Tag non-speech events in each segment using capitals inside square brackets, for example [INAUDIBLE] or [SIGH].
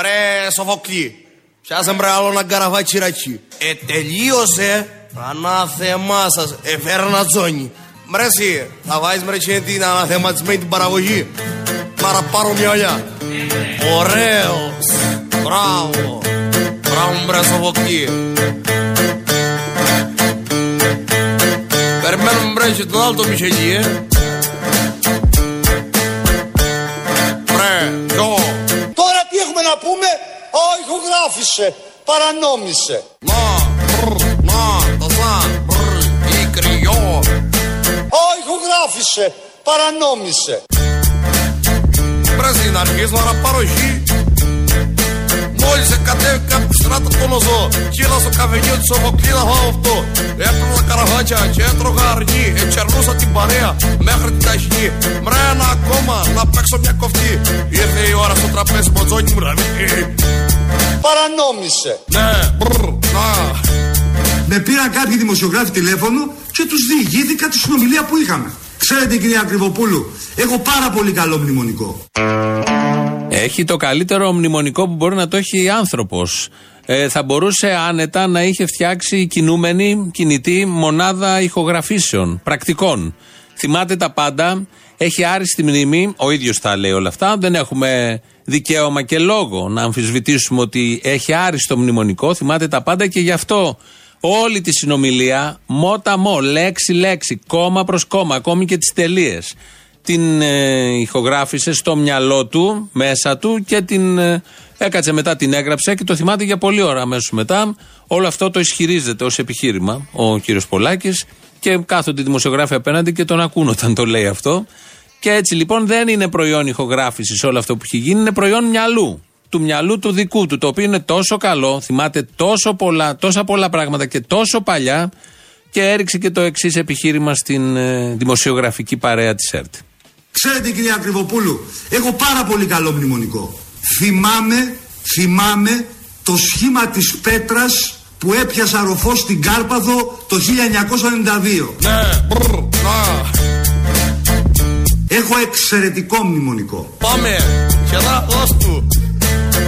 Μπρε Σοφοκλή, πιάσε μπρε άλλο ένα καραβάτσι ρατσί. Ε, τελείωσε. Ανάθεμά σας, εφέρνα τζόνι. Μπρε εσύ, θα βάζεις μπρε και την αναθεματισμένη την παραγωγή. Παραπάνω μυαλιά. Ωραίος. Μπράβο. Μπράβο μπρε Σοφοκλή. Περιμένουμε μπρε και τον άλλο το Μιχελί, ε. Μπρε, ηχογράφησε, παρανόμησε. Να, μπρ, να, τα σαν, μπρ, η κρυό. Ο ηχογράφησε, παρανόμησε. Πρέπει να αρχίσουμε να πάρω γη. Μόλις σε κατέβηκα από τη στράτα το νοζό Κύλα στο καφενείο της Σοφοκλήνα πάω αυτό Έπαιρνα καραβάτια και έτρωγα αργή Ετσερνούσα την παρέα μέχρι την ταχυνή Μρέ ένα ακόμα να παίξω μια κοφτή Ήρθε η ώρα στο τραπέζι μποτζόνι μου να Παρανόμησε. Ναι, μπρ, να Με πήραν κάποιοι δημοσιογράφοι τηλέφωνο και τους διηγήθηκα τη συνομιλία που είχαμε. Ξέρετε κυρία Ακριβοπούλου, έχω πάρα πολύ καλό μνημονικό. Έχει το καλύτερο μνημονικό που μπορεί να το έχει άνθρωπος. Ε, θα μπορούσε άνετα να είχε φτιάξει κινούμενη, κινητή μονάδα ηχογραφήσεων, πρακτικών. Θυμάται τα πάντα, έχει άριστη μνήμη, ο ίδιος τα λέει όλα αυτά. Δεν έχουμε δικαίωμα και λόγο να αμφισβητήσουμε ότι έχει άριστο μνημονικό. Θυμάται τα πάντα και γι' αυτό όλη τη συνομιλία, μότα μό, λέξη λέξη, κόμμα προς κόμμα, ακόμη και τις τελείες, την ε, ηχογράφησε στο μυαλό του, μέσα του και την ε, έκατσε μετά, την έγραψε και το θυμάται για πολλή ώρα αμέσως μετά. Όλο αυτό το ισχυρίζεται ως επιχείρημα ο κύριος Πολάκης και κάθονται οι δημοσιογράφοι απέναντι και τον ακούν όταν το λέει αυτό. Και έτσι λοιπόν δεν είναι προϊόν ηχογράφησης όλο αυτό που έχει γίνει, είναι προϊόν μυαλού. Του μυαλού του δικού του, το οποίο είναι τόσο καλό, θυμάται τόσο πολλά, τόσα πολλά πράγματα και τόσο παλιά και έριξε και το εξής επιχείρημα στην ε, δημοσιογραφική παρέα της ΕΡΤ. Ξέρετε κυρία Ακριβοπούλου, έχω πάρα πολύ καλό μνημονικό. Θυμάμαι, θυμάμαι το σχήμα της πέτρας που έπιασα ροφό στην Κάρπαθο το 1992. Ναι, μπρ, να Έχω εξαιρετικό μνημονικό. Πάμε, χεδά, δώσ' του.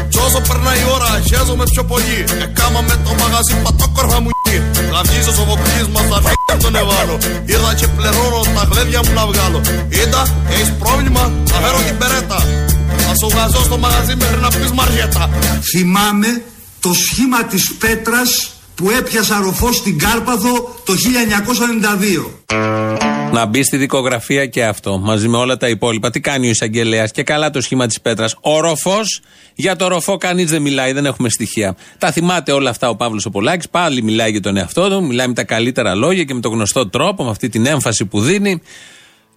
Κι όσο περνάει η ώρα, χέζομαι πιο πολύ. Εκάμα με το μαγαζί πατόκορφα μου γη. Καυγίζω ο Σοφοκλής μας θα φύγει τον Εβάνο Είδα και πληρώνω τα γλέδια μου να βγάλω. Είδα, έχεις πρόβλημα, θα φέρω την περέτα. Θα σου βγάζω στο μαγαζί μέχρι να πεις μαριέτα. Θυμάμαι το σχήμα της πέτρας που έπιασα ροφός στην Κάρπαθο το 1992. Να μπει στη δικογραφία και αυτό, μαζί με όλα τα υπόλοιπα. Τι κάνει ο εισαγγελέας και καλά το σχήμα της πέτρας. Ο ροφός, για το ροφό κανείς δεν μιλάει, δεν έχουμε στοιχεία. Τα θυμάται όλα αυτά ο Παύλος Οπολάκης, πάλι μιλάει για τον εαυτό του, μιλάει με τα καλύτερα λόγια και με τον γνωστό τρόπο, με αυτή την έμφαση που δίνει.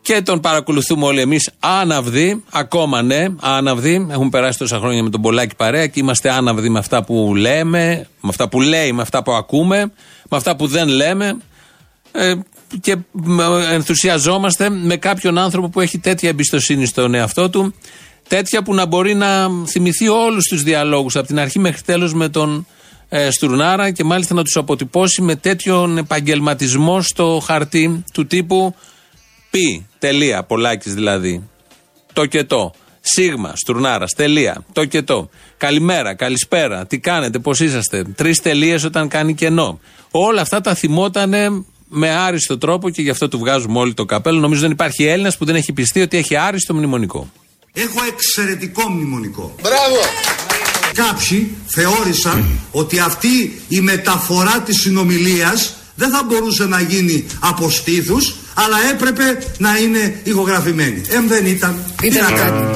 Και τον παρακολουθούμε όλοι εμείς άναυδοι, ακόμα ναι, άναυδοι. Έχουν περάσει τόσα χρόνια με τον Πολάκη παρέα και είμαστε άναυδοι με αυτά που λέμε, με αυτά που λέει, με αυτά που ακούμε, με αυτά που δεν λέμε. Ε, και ενθουσιαζόμαστε με κάποιον άνθρωπο που έχει τέτοια εμπιστοσύνη στον εαυτό του, τέτοια που να μπορεί να θυμηθεί όλους τους διαλόγους από την αρχή μέχρι τέλος με τον ε, Στουρνάρα και μάλιστα να τους αποτυπώσει με τέτοιον επαγγελματισμό στο χαρτί του τύπου πι, τελεία, πολλάκης δηλαδή, το και το. Σίγμα, Στουρνάρα, τελεία, το και το. Καλημέρα, καλησπέρα, τι κάνετε, πώς είσαστε. Τρεις τελείες όταν κάνει κενό. Όλα αυτά τα θυμότανε με άριστο τρόπο και γι' αυτό του βγάζουμε όλοι το καπέλο. Νομίζω δεν υπάρχει Έλληνας που δεν έχει πιστεί ότι έχει άριστο μνημονικό. Έχω εξαιρετικό μνημονικό. Μπράβο. Κάποιοι θεώρησαν ότι αυτή η μεταφορά της συνομιλίας δεν θα μπορούσε να γίνει από στήθους, αλλά έπρεπε να είναι ηχογραφημένη. Εμ δεν ήταν. Τι να κάνει.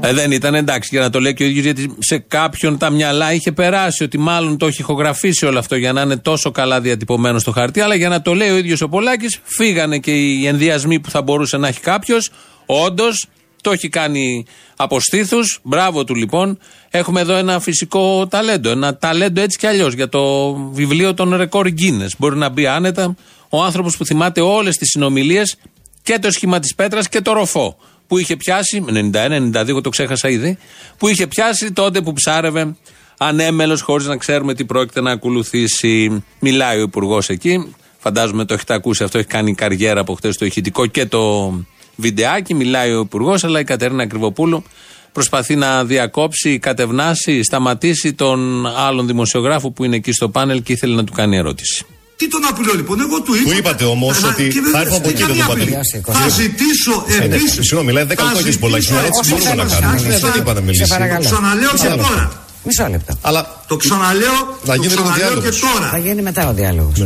Ε, δεν ήταν εντάξει για να το λέει και ο ίδιος, γιατί σε κάποιον τα μυαλά είχε περάσει ότι μάλλον το έχει ηχογραφήσει όλο αυτό για να είναι τόσο καλά διατυπωμένο στο χαρτί. Αλλά για να το λέει ο ίδιος ο Πολάκης, φύγανε και οι ενδιασμοί που θα μπορούσε να έχει κάποιος. Όντως, το έχει κάνει από στήθους. Μπράβο του λοιπόν. Έχουμε εδώ ένα φυσικό ταλέντο. Ένα ταλέντο έτσι κι αλλιώς για το βιβλίο των ρεκόρ Guinness. Μπορεί να μπει άνετα ο άνθρωπος που θυμάται όλες τις συνομιλίες και το σχήμα της πέτρας και το ροφό που είχε πιάσει, 91-92, εγώ το ξέχασα ήδη, που είχε πιάσει τότε που ψάρευε ανέμελος χωρίς να ξέρουμε τι πρόκειται να ακολουθήσει. Μιλάει ο Υπουργός εκεί. Φαντάζομαι το έχετε ακούσει αυτό, έχει κάνει καριέρα από χτε το ηχητικό και το βιντεάκι. Μιλάει ο Υπουργός, αλλά η Κατερίνα Κρυβοπούλου προσπαθεί να διακόψει, κατευνάσει, σταματήσει τον άλλον δημοσιογράφο που είναι εκεί στο πάνελ και ήθελε να του κάνει ερώτηση. Τι τον απειλώ λοιπόν, εγώ του είπα. Του είπατε όμως ότι θα έρθω από εκεί, δεν του είπατε. Θα ζητήσω επίση. Συγγνώμη, λέει 10 λεπτό έχει πολλά Έτσι μπορούμε να κάνουμε. Δεν είπα να μιλήσει. Το ξαναλέω και τώρα. Μισό λεπτό. Αλλά Το ξαναλέω, Να το γίνει λίγο ξαναλέω και διάλογος. τώρα. Θα γίνει μετά ο διάλογος.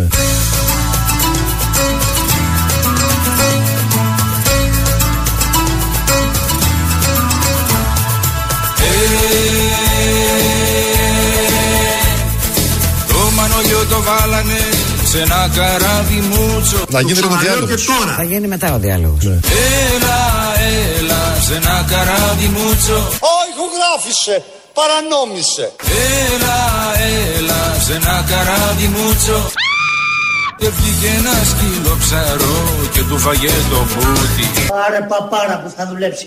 Σε ένα καράβι μουτσο να γίνει Το λίγο ξαναλέω και διάλογο. τώρα. Θα γίνει μετά ο διάλογος. Έλα, έλα σε ένα καράβι μουτσο Ω ηχογράφησε, παρανόμησε. Έλα, έλα σε ένα καράβι μουτσο Και βγήκε ένα σκύλο ψαρό και του φαγε το μπούτι Πάρε παπάρα που θα δουλέψει.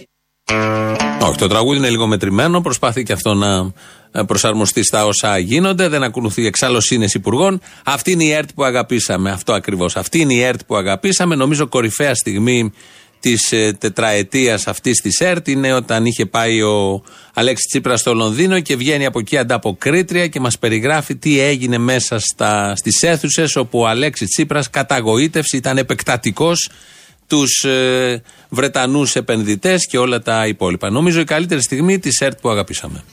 Όχι, το τραγούδι είναι λίγο μετρημένο. Προσπαθεί και αυτό να ε, προσαρμοστεί στα όσα γίνονται. Δεν ακολουθεί εξάλλοσύνε υπουργών. Αυτή είναι η ΕΡΤ που αγαπήσαμε. Αυτό ακριβώς. Αυτή είναι η ΕΡΤ που αγαπήσαμε. Νομίζω κορυφαία στιγμή της ε, τετραετίας αυτής της ΕΡΤ είναι όταν είχε πάει ο Αλέξης Τσίπρας στο Λονδίνο και βγαίνει από εκεί ανταποκρίτρια και μας περιγράφει τι έγινε μέσα στις αίθουσες όπου ο Αλέξης Τσίπρας καταγοήτευση ήταν επεκτατικός τους ε, Βρετανούς επενδυτές και όλα τα υπόλοιπα. Νομίζω η καλύτερη στιγμή της ΕΡΤ που αγαπήσαμε.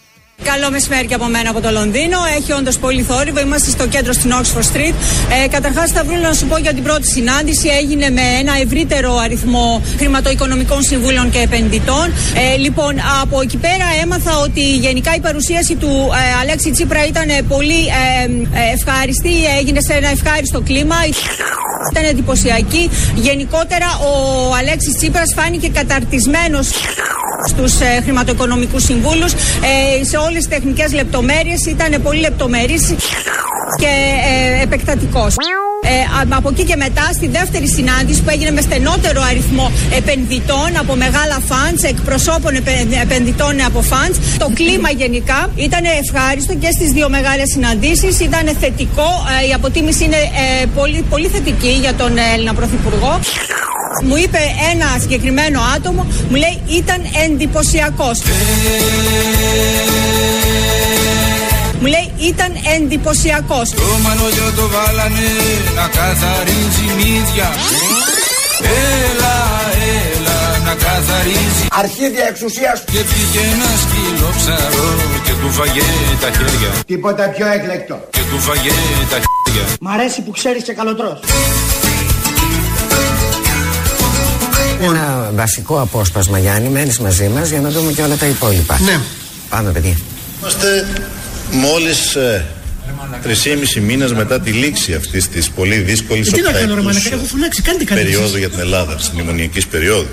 Καλό μεσημέρι και από μένα από το Λονδίνο. Έχει όντως πολύ θόρυβο. Είμαστε στο κέντρο στην Oxford Street. Ε, Καταρχάς, θα βρω να σου πω για την πρώτη συνάντηση. Έγινε με ένα ευρύτερο αριθμό χρηματοοικονομικών συμβούλων και επενδυτών. Ε, λοιπόν, από εκεί πέρα έμαθα ότι γενικά η παρουσίαση του ε, Αλέξη Τσίπρα ήταν πολύ ε, ε, ευχάριστη. Έγινε σε ένα ευχάριστο κλίμα. Ήταν εντυπωσιακή. Γενικότερα, ο Αλέξης Τσίπρας φάνηκε καταρτισμένος στους ε, χρηματοοικονομικούς συμβούλους ε, σε όλες τις τεχνικές λεπτομέρειες ήταν πολύ λεπτομερής και ε, επεκτατικός. Ε, α- από εκεί και μετά, στη δεύτερη συνάντηση που έγινε με στενότερο αριθμό επενδυτών από μεγάλα φαντς, εκπροσώπων επε- επενδυτών από φαντς, το κλίμα γενικά ήταν ευχάριστο και στις δύο μεγάλες συναντήσεις, ήταν θετικό, ε, η αποτίμηση είναι ε, πολύ, πολύ θετική για τον Έλληνα Πρωθυπουργό. Μου είπε ένα συγκεκριμένο άτομο, μου λέει ήταν εντυπωσιακός. Μου λέει ήταν εντυπωσιακός. Το μανολιό το βάλανε να καθαρίζει μύδια Έλα, έλα να καθαρίζει Αρχίδια εξουσίας. Και βγήκε ένα σκύλο ψαρό και του φαγε τα χέρια Τίποτα πιο έκλεκτο. Και του φαγε τα χέρια Μ' αρέσει που ξέρεις και καλοτρός. Ένα βασικό απόσπασμα, Γιάννη, μένεις μαζί μας για να δούμε και όλα τα υπόλοιπα. Ναι. Πάμε, παιδιά. Είμαστε μόλις ε, 3,5 μήνες μετά τη λήξη αυτής της πολύ δύσκολης Ε, τι να κάνω, ρε οκταετούς, μαλάκα, έχω φωνάξει, κάντε κάτι περίοδου εσείς. για την Ελλάδα, της μνημονιακής περίοδου.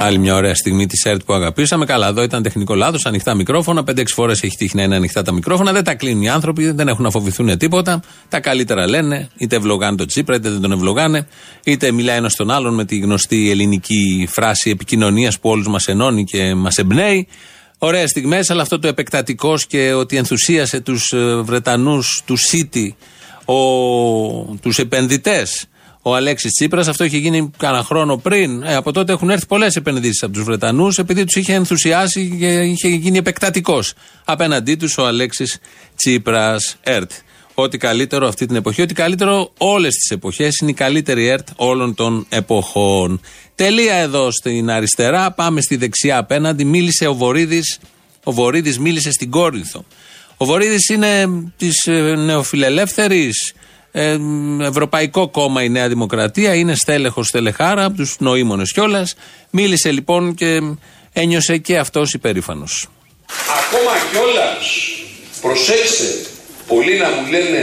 Άλλη μια ωραία στιγμή της ΕΡΤ που αγαπήσαμε. Καλά, εδώ ήταν τεχνικό λάθος, ανοιχτά μικρόφωνα. 5-6 φορές έχει τύχει να είναι ανοιχτά τα μικρόφωνα. Δεν τα κλείνουν οι άνθρωποι, δεν έχουν να φοβηθούν τίποτα. Τα καλύτερα λένε, είτε ευλογάνε τον Τσίπρα, είτε δεν τον ευλογάνε. Είτε μιλάει ένας τον άλλον με τη γνωστή ελληνική φράση επικοινωνίας που όλους μας ενώνει και μας εμπνέει. Ωραίες στιγμές, αλλά αυτό το επεκτατικός και ότι ενθουσίασε τους Βρετανούς, τους City, τους επενδυτές. Ο Αλέξης Τσίπρας, αυτό είχε γίνει κάνα χρόνο πριν. Ε, από τότε έχουν έρθει πολλές επενδύσεις από τους Βρετανούς, επειδή τους είχε ενθουσιάσει και είχε γίνει επεκτατικός. Απέναντί τους ο Αλέξης Τσίπρας ΕΡΤ. Ό,τι καλύτερο αυτή την εποχή, ό,τι καλύτερο όλες τις εποχές είναι η καλύτερη ΕΡΤ όλων των εποχών. Τελεία εδώ στην αριστερά, πάμε στη δεξιά απέναντι. Μίλησε ο Βορύδης. Ο Βορύδης μίλησε στην Κόρινθο. Ο Βορύδης είναι της νεοφιλελεύθερης. Ε, Ευρωπαϊκό κόμμα η Νέα Δημοκρατία, είναι στέλεχος στελεχάρα από τους νοήμονες κιόλας. Μίλησε λοιπόν και ένιωσε και αυτός υπερήφανος. Ακόμα κιόλας, προσέξτε, πολλοί να μου λένε,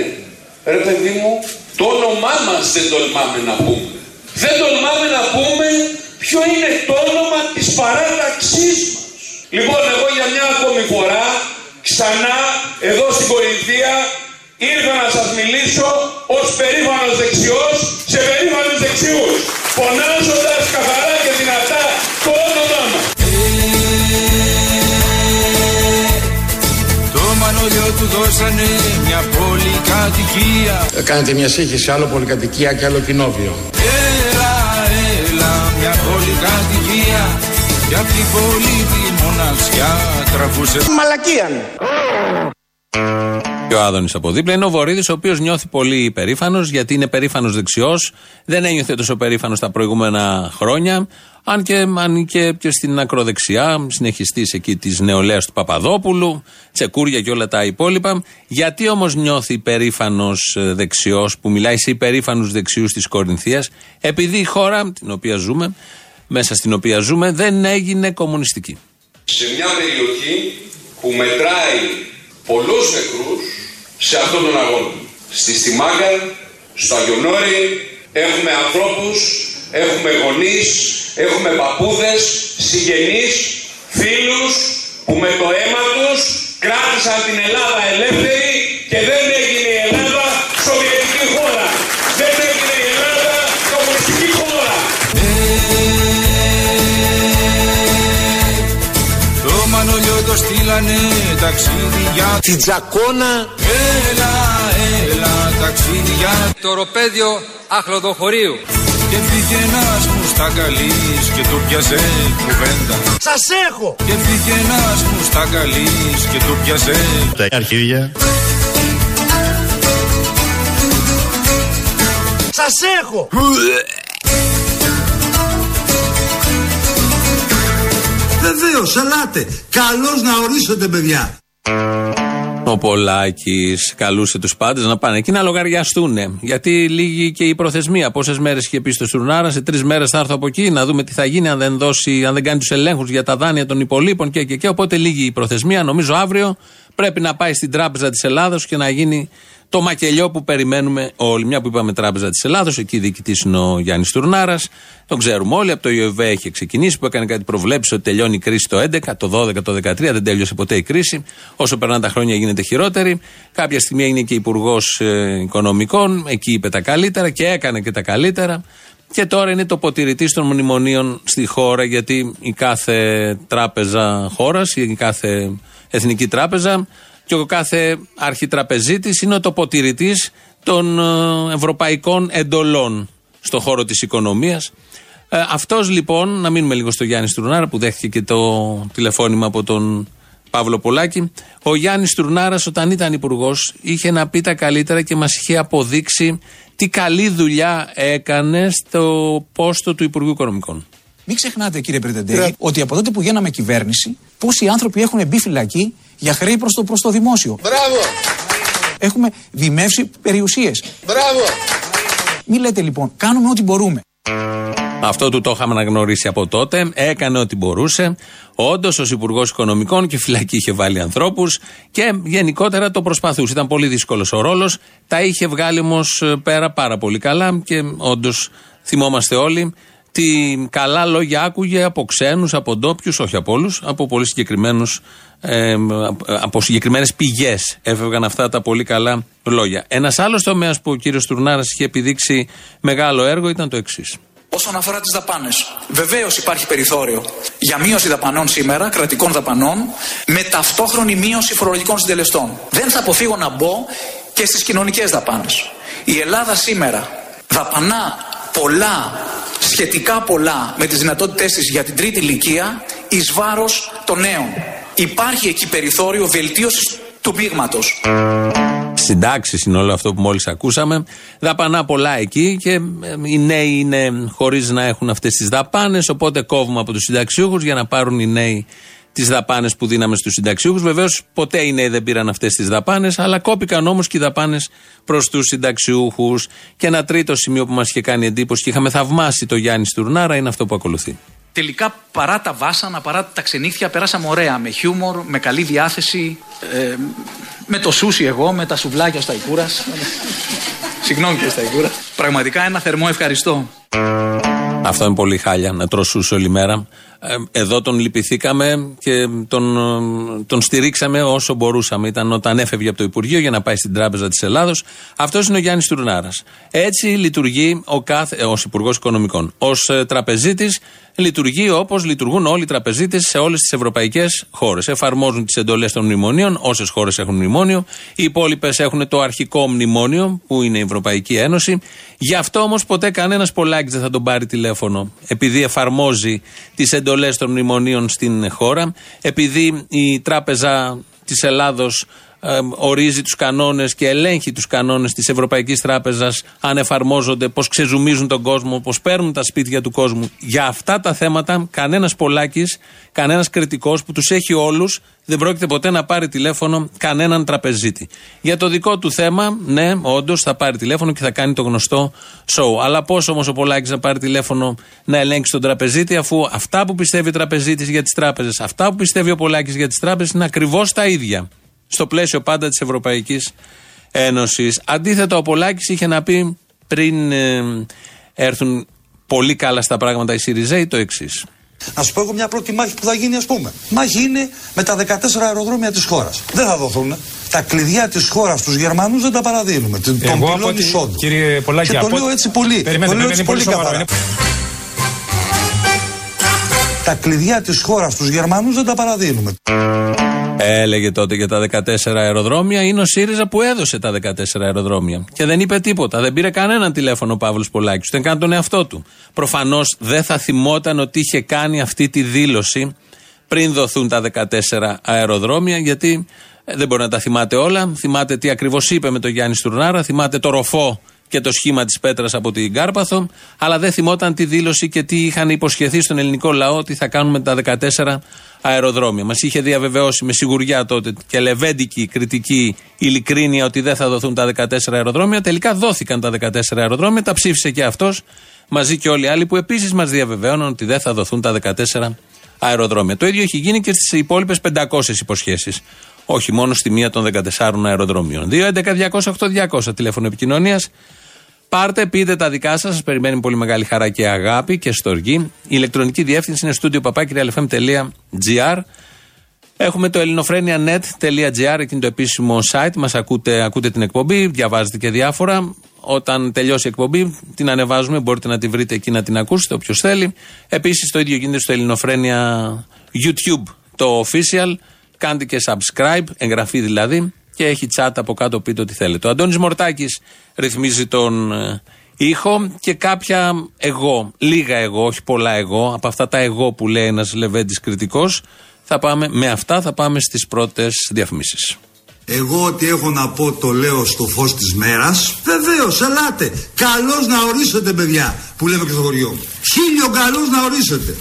ρε παιδί μου, το όνομά μας δεν τολμάμε να πούμε. Δεν τολμάμε να πούμε ποιο είναι το όνομα της παράταξής μας. Λοιπόν, εγώ για μια ακόμη φορά, ξανά εδώ στην Κορινθία, ήρθα να σας μιλήσω ως περήφανος δεξιός σε περήφανους δεξιούς, φωνάζοντας καθαρά και δυνατά το όνομά μας. Το μανολιό του δώσανε μια πολυκατοικία Κάνετε μια σύγχυση, άλλο πολυκατοικία και άλλο κοινόβιο. Έλα, έλα, μια πολυκατοικία Και απ' την πόλη τη μοναξιά τραβούσε Μαλακίαν. Και ο Άδωνης από δίπλα είναι ο Βορύδης, ο οποίος νιώθει πολύ υπερήφανος, γιατί είναι περήφανος δεξιός. Δεν ένιωθε τόσο περήφανος τα προηγούμενα χρόνια. Αν και ανήκε και στην ακροδεξιά, συνεχιστής εκεί της νεολαίας του Παπαδόπουλου, τσεκούρια και όλα τα υπόλοιπα. Γιατί όμως νιώθει υπερήφανος δεξιός, που μιλάει σε υπερήφανους δεξιούς της Κορινθίας, επειδή η χώρα την οποία ζούμε, μέσα στην οποία ζούμε, δεν έγινε κομμουνιστική. Σε μια περιοχή που μετράει πολλούς νεκρούς σε αυτόν τον αγώνα. Στη Στιμάγκα, στο Αγιονόρι, έχουμε ανθρώπους, έχουμε γονείς, έχουμε παππούδες, συγγενείς, φίλους που με το αίμα τους κράτησαν την Ελλάδα ελεύθερη και δεν έγινε η Ελλάδα σοβιετική χώρα. Δεν έγινε η Ελλάδα κομμουνιστική χώρα. Το μανολιό το στείλανε ταξίδια Την τζακόνα Έλα, έλα ταξίδια Το οροπέδιο αχλοδοχωρίου Και πήγε ένας μου στα καλής και του πιάσε κουβέντα Σας έχω. Και πήγε ένας μου στα καλής και του πιάσε Τα αρχίδια. Σας έχω. Βεβαίω, ελάτε. Καλώς να ορίσετε, παιδιά. Ο Πολάκης καλούσε τους πάντες να πάνε εκεί να λογαριαστούν. Γιατί λίγη και η προθεσμία. Πόσες μέρες είχε πει στο Στουρνάρα, σε τρεις μέρες θα έρθω από εκεί να δούμε τι θα γίνει αν δεν, δώσει, αν δεν κάνει τους ελέγχους για τα δάνεια των υπολείπων και, και, και. Οπότε λίγη η προθεσμία. Νομίζω αύριο πρέπει να πάει στην Τράπεζα της Ελλάδος και να γίνει το μακελιό που περιμένουμε όλοι. Μια που είπαμε Τράπεζα της Ελλάδος, εκεί διοικητής είναι ο Γιάννης Τουρνάρας. Τον ξέρουμε όλοι. Από το ΙΟΒΕ έχει ξεκινήσει που έκανε κάτι προβλέψεις ότι τελειώνει η κρίση το 11, το 12, το 13. Δεν τέλειωσε ποτέ η κρίση. Όσο περνάνε τα χρόνια γίνεται χειρότερη. Κάποια στιγμή έγινε και υπουργός Οικονομικών. Εκεί είπε τα καλύτερα και έκανε και τα καλύτερα. Και τώρα είναι το ποτηρητής των μνημονίων στη χώρα, γιατί η κάθε τράπεζα χώρας, η κάθε εθνική τράπεζα και ο κάθε αρχιτραπεζίτης είναι ο τοποτηρητής των ε, ευρωπαϊκών εντολών στο χώρο της οικονομίας. Ε, αυτός λοιπόν, να μείνουμε λίγο στο Γιάννη Στουρνάρα που δέχτηκε και το τηλεφώνημα από τον Παύλο Πολάκη. Ο Γιάννης Τουρνάρα, όταν ήταν υπουργός, είχε να πει τα καλύτερα και μας είχε αποδείξει τι καλή δουλειά έκανε στο πόστο του Υπουργού Οικονομικών. Μην ξεχνάτε, κύριε Πρετεντέλη, ότι από τότε που γίναμε κυβέρνηση, πόσοι άνθρωποι έχουν μπει φυλακή για χρέη προς το, προς το δημόσιο. Μπράβο. Έχουμε δημεύσει περιουσίες. Μπράβο. Μην λέτε λοιπόν, κάνουμε ό,τι μπορούμε. Αυτό του το είχαμε αναγνωρίσει από τότε. Έκανε ό,τι μπορούσε. Όντως, ως Υπουργός Οικονομικών και φυλακή είχε βάλει ανθρώπους και γενικότερα το προσπαθούσε. Ήταν πολύ δύσκολος ο ρόλος. Τα είχε βγάλει όμως πέρα πάρα πολύ καλά και όντως θυμόμαστε όλοι τι καλά λόγια άκουγε από ξένους, από ντόπιους, όχι από όλους, από πολύ συγκεκριμένους, ε, από συγκεκριμένες πηγές έφευγαν αυτά τα πολύ καλά λόγια. Ένας άλλος τομέας που ο κύριος Τουρνάρας είχε επιδείξει μεγάλο έργο ήταν το εξής. Όσον αφορά τις δαπάνες, βεβαίως υπάρχει περιθώριο για μείωση δαπανών σήμερα, κρατικών δαπανών, με ταυτόχρονη μείωση φορολογικών συντελεστών. Δεν θα αποφύγω να μπω και στις κοινωνικές δαπάνες. Η Ελλάδα σήμερα δαπανά πολλά, σχετικά πολλά, με τις δυνατότητές της για την τρίτη ηλικία, εις βάρος των νέων. Υπάρχει εκεί περιθώριο βελτίωσης του μείγματος. Συντάξεις είναι όλο αυτό που μόλις ακούσαμε. Δαπανά πολλά εκεί και ε, οι νέοι είναι χωρίς να έχουν αυτές τις δαπάνες. Οπότε κόβουμε από τους συνταξιούχους για να πάρουν οι νέοι τις δαπάνες που δίναμε στους συνταξιούχους. Βεβαίως ποτέ οι νέοι δεν πήραν αυτές τις δαπάνες, αλλά κόπηκαν όμως και οι δαπάνες προς τους συνταξιούχους. Και ένα τρίτο σημείο που μας είχε κάνει εντύπωση και είχαμε θαυμάσει το Γιάννη Στουρνάρα είναι αυτό που ακολουθεί. Τελικά παρά τα βάσανα, παρά τα ξενύχια, περάσαμε ωραία. Με χιούμορ, με καλή διάθεση. ε, με το σούσι εγώ, με τα σουβλάκια στα Ικούρας. Συγγνώμη και στα Ικούρας. Πραγματικά ένα θερμό ευχαριστώ. Αυτό είναι πολύ χάλια να τρωσούσε όλη μέρα. Ε, Εδώ τον λυπηθήκαμε και τον, ε, τον στηρίξαμε όσο μπορούσαμε. Ήταν όταν έφευγε από το Υπουργείο για να πάει στην Τράπεζα της Ελλάδος. Αυτός είναι ο Γιάννης Τουρνάρας. Έτσι λειτουργεί ο κάθε, ως Υπουργός Οικονομικών. Ω ε, τραπεζίτης λειτουργεί όπως λειτουργούν όλοι οι τραπεζίτες σε όλες τις ευρωπαϊκές χώρες. Εφαρμόζουν τις εντολές των μνημονίων, όσες χώρες έχουν μνημόνιο. Οι υπόλοιπες έχουν το αρχικό μνημόνιο, που είναι η Ευρωπαϊκή Ένωση. Γι' αυτό όμως ποτέ κανένας πολλάκι δεν θα τον πάρει τηλέφωνο, επειδή εφαρμόζει τις εντολές εντολές των μνημονίων στην χώρα, επειδή η Τράπεζα της Ελλάδος ε, ορίζει τους κανόνες και ελέγχει τους κανόνες της Ευρωπαϊκής Τράπεζας, αν εφαρμόζονται, πώς ξεζουμίζουν τον κόσμο, πώς παίρνουν τα σπίτια του κόσμου. Για αυτά τα θέματα, κανένας πολλάκης, κανένας κριτικός που τους έχει όλους, δεν πρόκειται ποτέ να πάρει τηλέφωνο κανέναν τραπεζίτη. Για το δικό του θέμα, ναι, όντως θα πάρει τηλέφωνο και θα κάνει το γνωστό show. Αλλά πώς όμως ο Πολάκη να πάρει τηλέφωνο να ελέγξει τον τραπεζίτη, αφού αυτά που πιστεύει ο τραπεζίτης για τις τράπεζες, αυτά που πιστεύει ο Πολάκη για τις τράπεζες είναι ακριβώς τα ίδια στο πλαίσιο πάντα της Ευρωπαϊκής Ένωσης. Αντίθετα, ο Πολάκης είχε να πει πριν ε, έρθουν πολύ καλά στα πράγματα οι Σιριζέοι το εξής. Να σου πω εγώ μια πρώτη μάχη που θα γίνει, ας πούμε. Μάχη είναι με τα 14 αεροδρόμια της χώρας. Δεν θα δοθούν. Τα κλειδιά της χώρας στους Γερμανούς δεν τα παραδίνουμε. Τον πυλών εισόδου. Κύριε Πολάκη, και το λέω έτσι πολύ. Περιμένετε, το λέω έτσι πολύ, πολύ καθαρά. Τα κλειδιά της χώρας στους Γερμανούς δεν τα παραδίνουμε. Έλεγε τότε για τα 14 αεροδρόμια. Είναι ο ΣΥΡΙΖΑ που έδωσε τα 14 αεροδρόμια. Και δεν είπε τίποτα. Δεν πήρε κανέναν τηλέφωνο ο Παύλος Πολάκης. Δεν κάνει τον εαυτό του. Προφανώς δεν θα θυμόταν ότι είχε κάνει αυτή τη δήλωση πριν δοθούν τα 14 αεροδρόμια, γιατί ε, δεν μπορεί να τα θυμάται όλα. Θυμάται τι ακριβώς είπε με τον Γιάννη Στουρνάρα, θυμάται το ροφό και το σχήμα της πέτρας από την Κάρπαθο, αλλά δεν θυμόταν τη δήλωση και τι είχαν υποσχεθεί στον ελληνικό λαό ότι θα κάνουμε τα 14 αεροδρόμια. Μας είχε διαβεβαιώσει με σιγουριά τότε και λεβέντικη κριτική ειλικρίνεια ότι δεν θα δοθούν τα 14 αεροδρόμια. Τελικά δόθηκαν τα 14 αεροδρόμια, τα ψήφισε και αυτός μαζί και όλοι οι άλλοι που επίσης μας διαβεβαίωναν ότι δεν θα δοθούν τα 14 αεροδρόμια. Το ίδιο έχει γίνει και στις υπόλοιπες 500 υποσχέσεις. Όχι μόνο στη μία των 14 αεροδρομίων. 2.11.208.200 τηλέφωνο επικοινωνίας. Πάρτε, πείτε τα δικά σας. Σας περιμένει πολύ μεγάλη χαρά και αγάπη και στοργή. Η ηλεκτρονική διεύθυνση είναι στούντιο παπάκυριαλεφm.gr. Έχουμε το ελληνοφρένια.net.gr, εκεί είναι το επίσημο site. Μας ακούτε, ακούτε την εκπομπή, διαβάζετε και διάφορα. Όταν τελειώσει η εκπομπή, την ανεβάζουμε. Μπορείτε να τη βρείτε εκεί να την ακούσετε, όποιος θέλει. Επίσης, το ίδιο γίνεται στο Ελληνοφρένια YouTube, το official. Κάντε και subscribe, εγγραφή δηλαδή και έχει chat από κάτω πείτε ό,τι θέλετε. Ο Αντώνης Μορτάκης ρυθμίζει τον ε, ήχο και κάποια εγώ, λίγα εγώ, όχι πολλά εγώ, από αυτά τα εγώ που λέει ένας Λεβέντης κριτικός, θα πάμε, με αυτά θα πάμε στις πρώτες διαφημίσεις. Εγώ ό,τι έχω να πω το λέω στο φως της μέρας. Βεβαίως ελάτε. Καλώς να ορίσετε παιδιά Που λέμε και στο χωριό μου. Χίλιο καλώς να ορίσετε.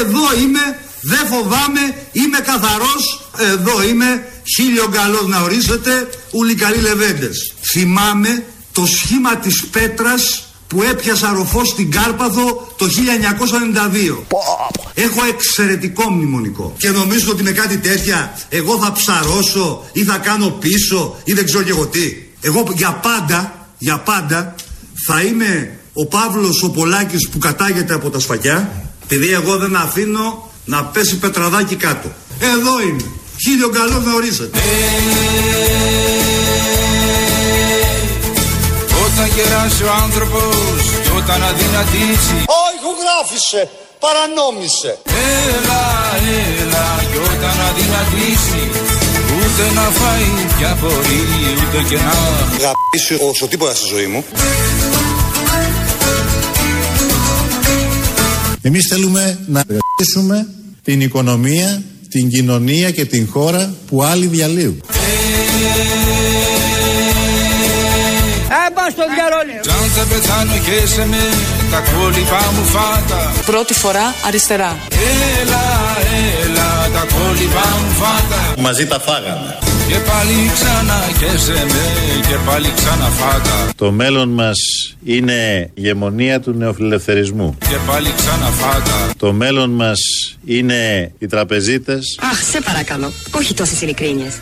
Εδώ είμαι Δεν φοβάμαι Είμαι καθαρός. Εδώ είμαι. Χίλιο καλός να ορίσετε Ούλοι καλοί λεβέντες. Θυμάμαι το σχήμα της πέτρας που έπιασα ροφός στην Κάρπαθο το 1992. Έχω εξαιρετικό μνημονικό. Και νομίζω ότι με κάτι τέτοια εγώ θα ψαρώσω ή θα κάνω πίσω ή δεν ξέρω και εγώ τι. Εγώ για πάντα, για πάντα θα είμαι ο Παύλος ο Πολάκης που κατάγεται από τα σφακιά επειδή εγώ δεν αφήνω να πέσει πετραδάκι κάτω. Εδώ είμαι. Χίλιο καλό να ορίσετε. Όταν γεράσει ο άνθρωπος και όταν αδυνατήσει Ο ηχογράφησε, παρανόμησε. Έλα, έλα και όταν αδυνατήσει Ούτε να φάει πια μπορεί ούτε και να Γαπήσει όσο τίποτα στη ζωή μου. Εμείς θέλουμε να ρεαλίσουμε την οικονομία, την κοινωνία και την χώρα που άλλοι διαλύουν. Ε, στο διαρρόλιο. Σαν θα πεθάνω και σε με τα κόλληπα μου φάτα Πρώτη φορά αριστερά. Έλα, έλα τα κόλληπα μου φάτα Μαζί τα φάγαμε. Και πάλι ξανά και σε με και πάλι ξανά φάτα Το μέλλον μας είναι η ηγεμονία του νεοφιλελευθερισμού. Και πάλι ξανά φάτα Το μέλλον μας είναι οι τραπεζίτες. Αχ, σε παρακαλώ. Όχι τόσες ειλικρίνειες.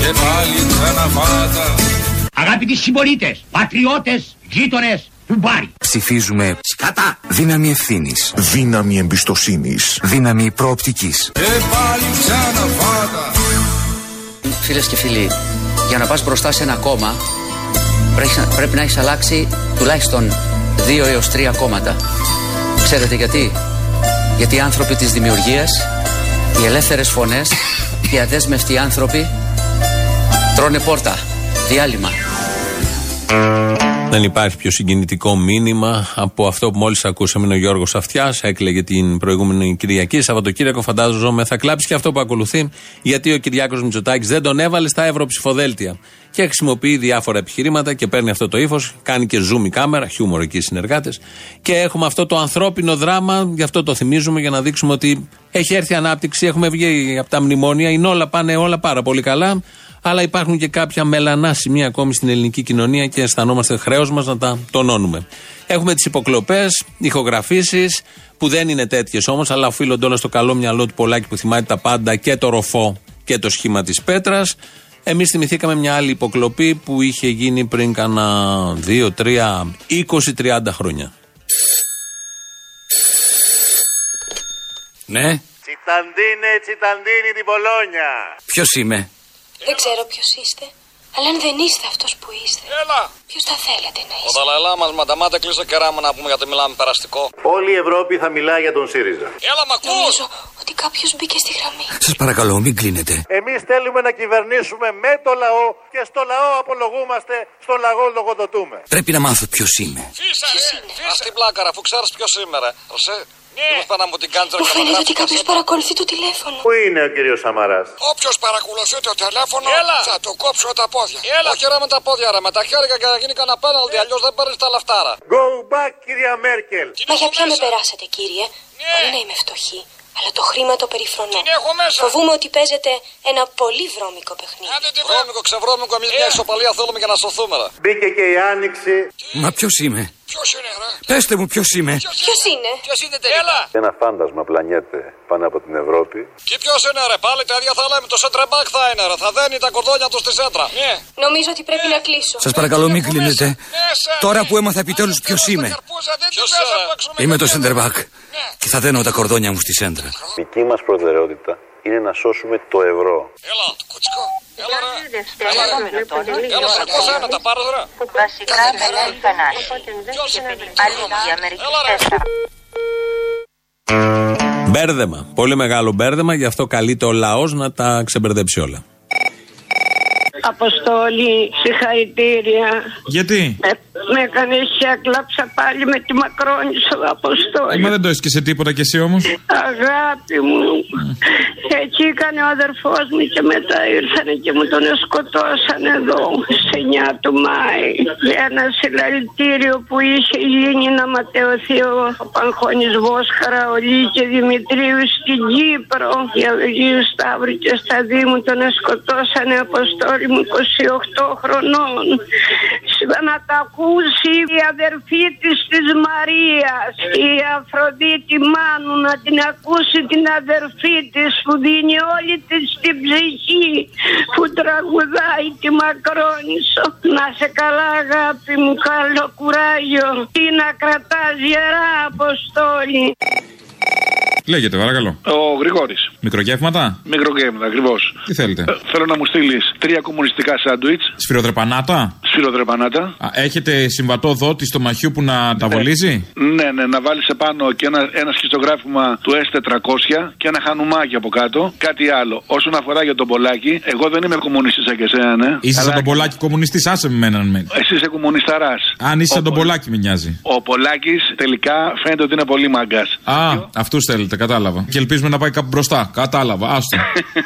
Και πάλι ξανά φάτα Αγαπητοί συμπολίτες, πατριώτες, γείτονες του Μπάρι. Ψηφίζουμε Σκατά. δύναμη ευθύνης. Δύναμη εμπιστοσύνης. Δύναμη προοπτικής. Και πάλι ξανά φάτα Φίλες και φίλοι, για να πας μπροστά σε ένα κόμμα πρέπει να, πρέπει να έχεις αλλάξει τουλάχιστον δύο έως τρία κόμματα. Ξέρετε γιατί; Γιατί οι άνθρωποι της δημιουργίας, οι ελεύθερες φωνές, οι αδέσμευτοι άνθρωποι τρώνε πόρτα, διάλειμμα. Δεν υπάρχει πιο συγκινητικό μήνυμα από αυτό που μόλις ακούσαμε. Είναι ο Γιώργος Αυτιάς. Έκλεγε την προηγούμενη Κυριακή. Σαββατοκύριακο, φαντάζομαι, θα κλάψει και αυτό που ακολουθεί. Γιατί ο Κυριάκος Μητσοτάκης δεν τον έβαλε στα ευρωψηφοδέλτια. Και χρησιμοποιεί διάφορα επιχειρήματα και παίρνει αυτό το ύφος. Κάνει και zoom η κάμερα, χιούμορ εκεί οι συνεργάτες. Και έχουμε αυτό το ανθρώπινο δράμα. Γι' αυτό το θυμίζουμε για να δείξουμε ότι έχει έρθει ανάπτυξη. Έχουμε βγει από τα μνημόνια. Είναι όλα, πάνε όλα πάρα πολύ καλά αλλά υπάρχουν και κάποια μελανά σημεία ακόμη στην ελληνική κοινωνία και αισθανόμαστε χρέος μας να τα τονώνουμε. Έχουμε τις υποκλοπές, ηχογραφήσεις, που δεν είναι τέτοιες όμως, αλλά οφείλονται όλα στο καλό μυαλό του Πολάκη που θυμάται τα πάντα και το ροφό και το σχήμα της πέτρας. Εμείς θυμηθήκαμε μια άλλη υποκλοπή που είχε γίνει πριν κάνα 2, 3, 20, 30 χρόνια. Ναι, Τσιταντίνε, τσιταντίνη την Πολόνια. ποιος είμαι; Δεν ξέρω ποιος είστε. Αλλά αν δεν είστε αυτός που είστε. Έλα! Ποιος θα θέλατε να Ο είστε; Δαλαϊλά μας με τα μάτια κλείσε κεράμε να πούμε γιατί μιλάμε περαστικό. Όλη η Ευρώπη θα μιλάει για τον ΣΥΡΙΖΑ. Έλα, μ' ακούς! Νομίζω ότι κάποιος μπήκε στη γραμμή. Σας παρακαλώ, μην κλείνετε. Εμείς θέλουμε να κυβερνήσουμε με το λαό και στο λαό απολογούμαστε, στο λαό λογοδοτούμε. Πρέπει να μάθω ποιος είμαι. Φύσα, ρε! Ας την πλάκα, ρε, αφού ξέρεις ποιος σήμερα. Ρωσέ, Ναι. τι πάνε να μου την κάνει Μου φαίνεται ότι κάποιος παρακολουθεί το τηλέφωνο; Πού είναι ο κύριος Σαμαράς; Όποιος παρακολουθεί το τηλέφωνο θα του κόψω τα πόδια. Έλα. Όχι ρε με τα πόδια, ρε, με τα χέρια και να γίνει κανένα πέναλτι. Αλλιώς δεν παίρνεις τα λαφτάρα. Go back, κυρία Μέρκελ. Μα για ποια με περάσατε, κύριε; Μπορεί να είμαι φτωχή, αλλά το χρήμα το περιφρονώ. Την έχω μέσα. Φοβούμαι ότι παίζετε ένα πολύ βρώμικο παιχνίδι. Άντε τη βρώμικο, ξεβρώμικο, εμείς μια ισοπαλία θέλουμε για να σωθούμε. Ρε. Μπήκε και η άνοιξη. Μα ποιος είμαι; Ποιος είναι, ρε; Πέστε μου ποιος είμαι. Ποιος είναι; Ποιος είναι; Τελικά; Έλα. Ένα φάντασμα πλανιέται πάνω από την Ευρώπη. Και ποιος είναι, ρε, πάλι τα ίδια θα λέμε. Το center back θα είναι, ρε. Θα δένει τα κορδόνια του στη σέντρα. Ναι. Νομίζω ότι πρέπει να κλείσω. Σας παρακαλώ, μην κλείνετε. Τώρα που έμαθα επιτέλους ποιος είμαι. Ποιος Είμαι το center back. Και θα δένω τα κορδόνια μου στη σέντρα. Δική μας προτεραιότητα είναι να σώσουμε το ευρώ. Έλα, το κουτσικό. Έλα, ρε. Έλα, ρε. Έλα, σε ακούσα ένα, τα πάρω, ρε. Βασικά πελάει θανάση. Αλήθεια, μερικοί Μπέρδεμα. Πολύ μεγάλο μπέρδεμα, γι' αυτό καλείται ο λαός να τα ξεμπερδέψει όλα. Αποστόλη, συγχαρητήρια. Γιατί; Με, με έκανε και έκλαψα πάλι με τη Μακρόνισο, Αποστόλη. Μα δεν το είσαι και σε τίποτα κι εσύ όμως. Αγάπη μου. Εκεί έκανε ο αδερφός μου και μετά ήρθανε και μου τον σκοτώσαν εδώ στι 9 του Μάη. Ένα συλλαλητήριο που είχε γίνει να ματαιωθεί ο Παγχώνης Βόσχαρα, ο Λί και Δημητρίου στην Κύπρο. Για Αγίου Σταύρου και στα Δήμου τον σκοτώσανε Αποστόλη μου 28 χρονών. Να τα ακούσει η αδερφή της της Μαρίας, η Αφροδίτη Μάνου, να την ακούσει την αδερφή της που δίνει όλη της την ψυχή που τραγουδάει τη Μακρόνισο. Να σε καλά αγάπη μου, καλό κουράγιο, τι να κρατάς γερά αποστόλη. Λέγεται, παρακαλώ. Ο Γρηγόρης. Μικρογεύματα. Μικρογέμματα, ακριβώς. Τι θέλετε; Θέλω να μου στείλεις τρία κομμουνιστικά σάντουιτς. Σφυροδρεπανάτα; Σφυροδρεπανάτα. Α, έχετε συμβατό δότη στο μαχιού που να τα βολίζει; Ναι, ναι, να βάλεις επάνω και ένα, ένα σχιστογράφημα του S400 και ένα χανουμάκι από κάτω. Κάτι άλλο. Όσον αφορά για τον Πολάκη, εγώ δεν είμαι κομμουνιστής σαν και εσένα, ναι. Είσαι σαν τον Πολάκη κομμουνιστής, άσε με μέναν με. Εσύ είσαι κομμουνισταράς. Αν είσαι σαν τον Πολάκη, με νοιάζει. Ο Πολάκης τελικά φαίνεται ότι είναι πολύ μάγκα. Α, αυτούς θέλετε, κατάλαβα. Και ελπίζουμε να πάει κάπου μπροστά. Κατάλαβα, άστο.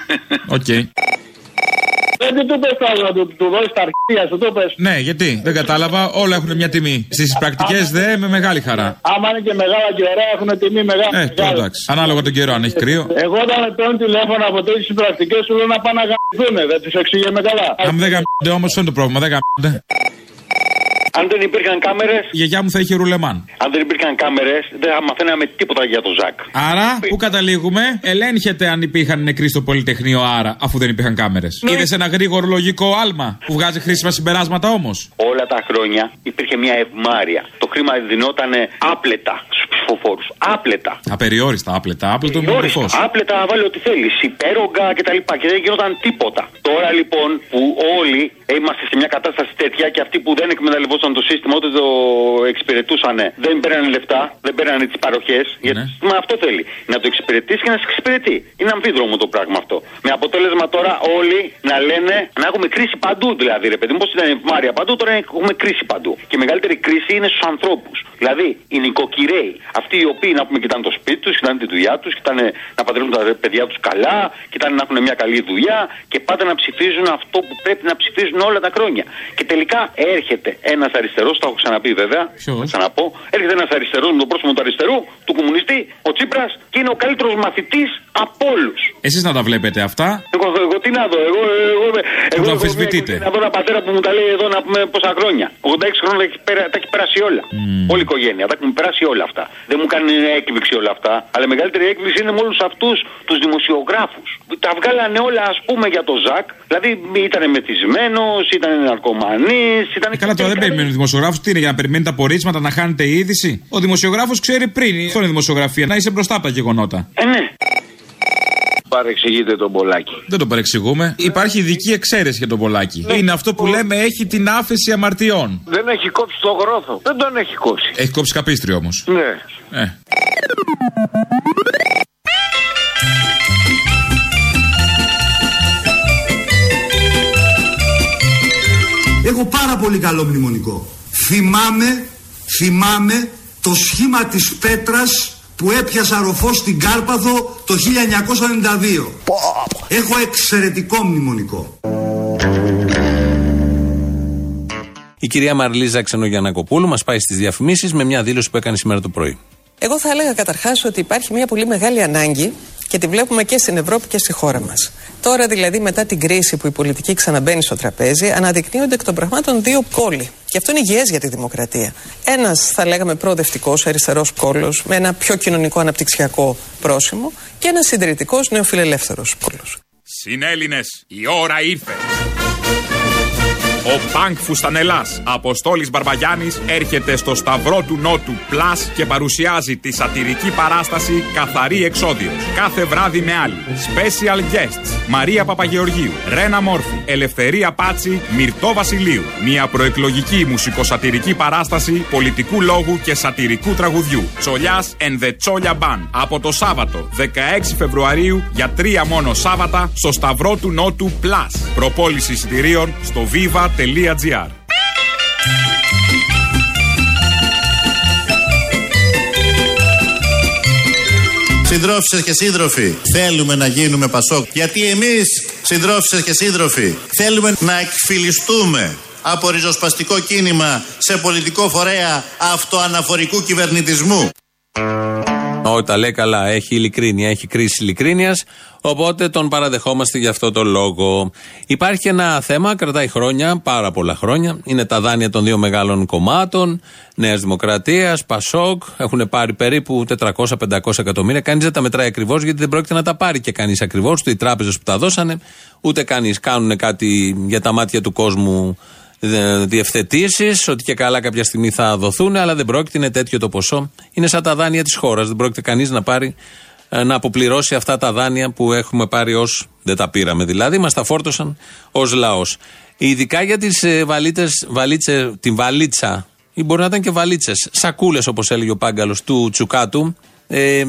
[LAUGHS] Οκ. Δεν του πες τώρα να του, του δώσεις τα αρχεία σου, το πες. Ναι, γιατί δεν κατάλαβα, όλα έχουν μια τιμή. Στις πρακτικές δε με μεγάλη χαρά. Άμα είναι και μεγάλα και ωραία έχουν τιμή μεγάλη. Ε, τώρα εντάξει. Ανάλογα τον καιρό, αν έχει κρύο. Εγώ όταν με παίρνουν τηλέφωνο από τέτοιες πρακτικές σου λέω να πάνε να γαμπηθούν, δεν τους εξηγούμε καλά. Αν δεν γαμπιόνται όμως, ποιο είναι το πρόβλημα, δεν γαμπιόνται. Αν δεν υπήρχαν κάμερε. Η γιαγιά μου θα είχε ρουλεμάν. Αν δεν υπήρχαν κάμερες, δεν θα μαθαίναμε τίποτα για τον Ζακ. Άρα, πού καταλήγουμε, ελέγχεται αν υπήρχαν νεκροί στο Πολυτεχνείο, άρα, αφού δεν υπήρχαν κάμερες. Ναι. Είδες ένα γρήγορο λογικό άλμα που βγάζει χρήσιμα συμπεράσματα όμως; Όλα τα χρόνια υπήρχε μια ευμάρεια. Το χρήμα δινόταν άπλετα στους ψηφοφόρους. Άπλετα. Απεριόριστα, άπλετα. Άπλετο με Ορίστε, φω. Άπλετα βάλει ό,τι θέλεις. Υπέρογκα κτλ. Και δεν γινόταν τίποτα. Τώρα λοιπόν που όλοι είμαστε σε μια κατάσταση τέτοια και αυτοί που δεν εκμεταλλευόταν το σύστημα ούτε το εξυπηρετούσαν δεν παίρνανε λεφτά, δεν παίρνανε τις παροχές. Γιατί το σύστημα αυτό θέλει. Να το εξυπηρετήσει και να σε εξυπηρετεί. Είναι αμφίδρομο το πράγμα αυτό. Με αποτέλεσμα τώρα όλοι να λένε να έχουμε κρίση παντού δηλαδή, ρε παιδί μου. Πώς ήταν η ευμάρεια παντού, τώρα έχουμε κρίση παντού. Και η μεγαλύτερη κρίση είναι στους ανθρώπους. Δηλαδή οι νοικοκυρέοι, αυτοί οι οποίοι να πούμε κοιτάνε το σπίτι τους, κοιτάνε τη δουλειά τους, κοιτάνε να παντρεύουν τα παιδιά τους καλά, κοιτάνε να έχουν μια καλή δουλειά και πάντα να ψηφίζουν αυτό που πρέπει να ψηφίζουν όλα τα χρόνια. Και τελικά έρχεται ένας αριστερό, το έχω ξαναπεί βέβαια, θα ξαναπώ, έρχεται ένα αριστερό με το πρόσωπο του αριστερού, του κομμουνιστή, ο Τσίπρα και είναι ο καλύτερο μαθητή από όλου. Εσεί να τα βλέπετε αυτά. Εγώ, εγώ τι να δω, εγώ. εγώ, εγώ, Που το αμφισβητείτε. Να δω ένα πατέρα που μου τα λέει εδώ να πούμε πόσα χρόνια. 86 χρόνια τα έχει, πέρα- τα έχει περάσει όλα. Όλη η οικογένεια. Τα έχουν περάσει όλα αυτά. Δεν μου κάνει έκπληξη όλα αυτά. Αλλά η μεγαλύτερη έκπληξη είναι με όλου αυτού του δημοσιογράφου. Τα βγάλανε όλα α πούμε για το Ζακ. Δηλαδή ήταν μεθυσμένο, ήταν ναρκωμανή, ήταν. Καλά, τώρα δεν περιμένει ο δημοσιογράφος. Τι είναι για να περιμένει τα πορίσματα, να χάνετε η είδηση. Ο δημοσιογράφος ξέρει πριν. Αυτό είναι δημοσιογραφία. Να είσαι μπροστά από τα γεγονότα. Ε, ναι. Παρεξηγείτε τον Πολάκη. Δεν το παρεξηγούμε. Υπάρχει ειδική εξαίρεση για τον Πολάκη. Είναι αυτό που λέμε έχει την άφεση αμαρτιών. Δεν έχει κόψει το γρόθο. Δεν τον έχει κόψει. Έχει κόψει καπίστρι όμως. Ναι. Ε. Έχω πάρα πολύ καλό μνημονικό. Θυμάμαι, θυμάμαι το σχήμα της πέτρας που έπιασα ροφό στην Κάρπαθο το 1992. Έχω εξαιρετικό μνημονικό. Η κυρία Μαρλίζα Ξενογιανακοπούλου μας πάει στις διαφημίσεις με μια δήλωση που έκανε σήμερα το πρωί. Εγώ θα έλεγα καταρχάς ότι υπάρχει μια πολύ μεγάλη ανάγκη και τη βλέπουμε και στην Ευρώπη και στη χώρα μας. Τώρα, δηλαδή, μετά την κρίση που η πολιτική ξαναμπαίνει στο τραπέζι, αναδεικνύονται εκ των πραγμάτων δύο πόλοι. Και αυτό είναι υγιές για τη δημοκρατία. Ένας, θα λέγαμε, προοδευτικός αριστερός πόλο, με ένα πιο κοινωνικό αναπτυξιακό πρόσημο, και ένας συντηρητικός νεοφιλελεύθερος πόλο. Συνέλληνες, η ώρα ήρθε. Ο Πανκ Φουστανελάς, Αποστόλης Μπαρμπαγιάννης, έρχεται στο Σταυρό του Νότου Plus και παρουσιάζει τη σατυρική παράσταση Καθαρή Εξόδιος. Κάθε βράδυ με άλλη. Special guests. Μαρία Παπαγεωργίου, Ρένα Μόρφη, Ελευθερία Πάτσι, Μυρτό Βασιλείου. Μια προεκλογική μουσικοσατυρική παράσταση πολιτικού λόγου και σατυρικού τραγουδιού. Τσολιάς and the Τσόλια Band. Από το Σάββατο 16 Φεβρουαρίου για τρία μόνο Σάββατα στο Σταυρό του Νότου Plus. Προπόληση εισιτηρίων στο viva.gr. Συντρόφισσες και σύντροφοι, θέλουμε να γίνουμε Πασόκ. Γιατί εμείς, συντρόφισσες και σύντροφοι, θέλουμε να εκφυλιστούμε από ριζοσπαστικό κίνημα σε πολιτικό φορέα αυτοαναφορικού κυβερνητισμού. Όχι, τα λέει καλά. Έχει ειλικρίνεια, έχει κρίση ειλικρίνειας. Οπότε τον παραδεχόμαστε για αυτό το λόγο. Υπάρχει και ένα θέμα, κρατάει χρόνια, πάρα πολλά χρόνια. Είναι τα δάνεια των δύο μεγάλων κομμάτων. Νέας Δημοκρατίας, Πασόκ. Έχουν πάρει περίπου 400-500 εκατομμύρια. Κανείς δεν τα μετράει ακριβώς γιατί δεν πρόκειται να τα πάρει και κανείς ακριβώς. Ούτε οι τράπεζες που τα δώσανε, ούτε κανείς. Κάνουν κάτι για τα μάτια του κόσμου διευθετήσεις, ότι και καλά κάποια στιγμή θα δοθούν, αλλά δεν πρόκειται, είναι τέτοιο το ποσό. Είναι σαν τα δάνεια της χώρας. Δεν πρόκειται κανείς να πάρει ε, να αποπληρώσει αυτά τα δάνεια που έχουμε πάρει ως. Δεν τα πήραμε δηλαδή, μας τα φόρτωσαν ως λαός. Ειδικά για τις βαλίτσε, την βαλίτσα, ή μπορεί να ήταν και βαλίτσες, σακούλες όπως έλεγε ο Πάγκαλος του Τσουκάτου. Ε,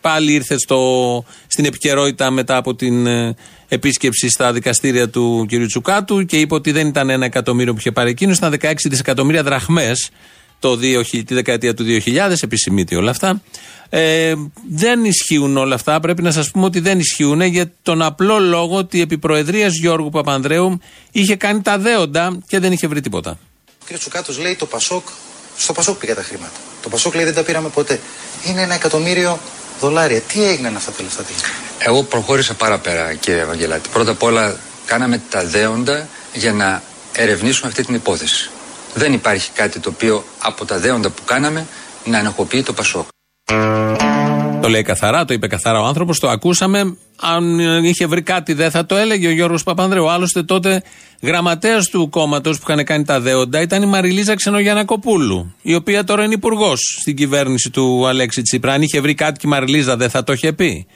πάλι ήρθε στο, στην επικαιρότητα μετά από την ε, επίσκεψη στα δικαστήρια του κ. Τσουκάτου και είπε ότι δεν ήταν ένα εκατομμύριο που είχε πάρει εκείνος, ήταν 16 δισεκατομμύρια δραχμές το 2000, τη δεκαετία του 2000, επισημείται όλα αυτά. Ε, δεν ισχύουν όλα αυτά. Πρέπει να σας πούμε ότι δεν ισχύουν για τον απλό λόγο ότι επί Προεδρίας Γιώργου Παπανδρέου είχε κάνει τα δέοντα και δεν είχε βρει τίποτα. Ο κ. Τσουκάτος λέει το Πασόκ, στο Πασόκ πήγα τα χρήματα. Το Πασόκ λέει δεν τα πήραμε ποτέ. Είναι ένα εκατομμύριο δολάρια. Τι έγιναν αυτά τα λεφτά τελικά. Εγώ προχώρησα πάρα πέρα, κύριε Ευαγγελάτη. Πρώτα απ' όλα, κάναμε τα δέοντα για να ερευνήσουμε αυτή την υπόθεση. Δεν υπάρχει κάτι το οποίο από τα δέοντα που κάναμε να ενοχοποιεί το Πασόκ. Το λέει καθαρά, το είπε καθαρά ο άνθρωπος, το ακούσαμε. Αν είχε βρει κάτι, δεν θα το έλεγε ο Γιώργος Παπανδρέου. Άλλωστε, τότε γραμματέας του κόμματος που είχαν κάνει τα δέοντα ήταν η Μαριλίζα Ξενογιανακοπούλου, η οποία τώρα είναι υπουργός στην κυβέρνηση του Αλέξη Τσίπρα. Αν είχε βρει κάτι και η Μαριλίζα, δεν θα το είχε πει.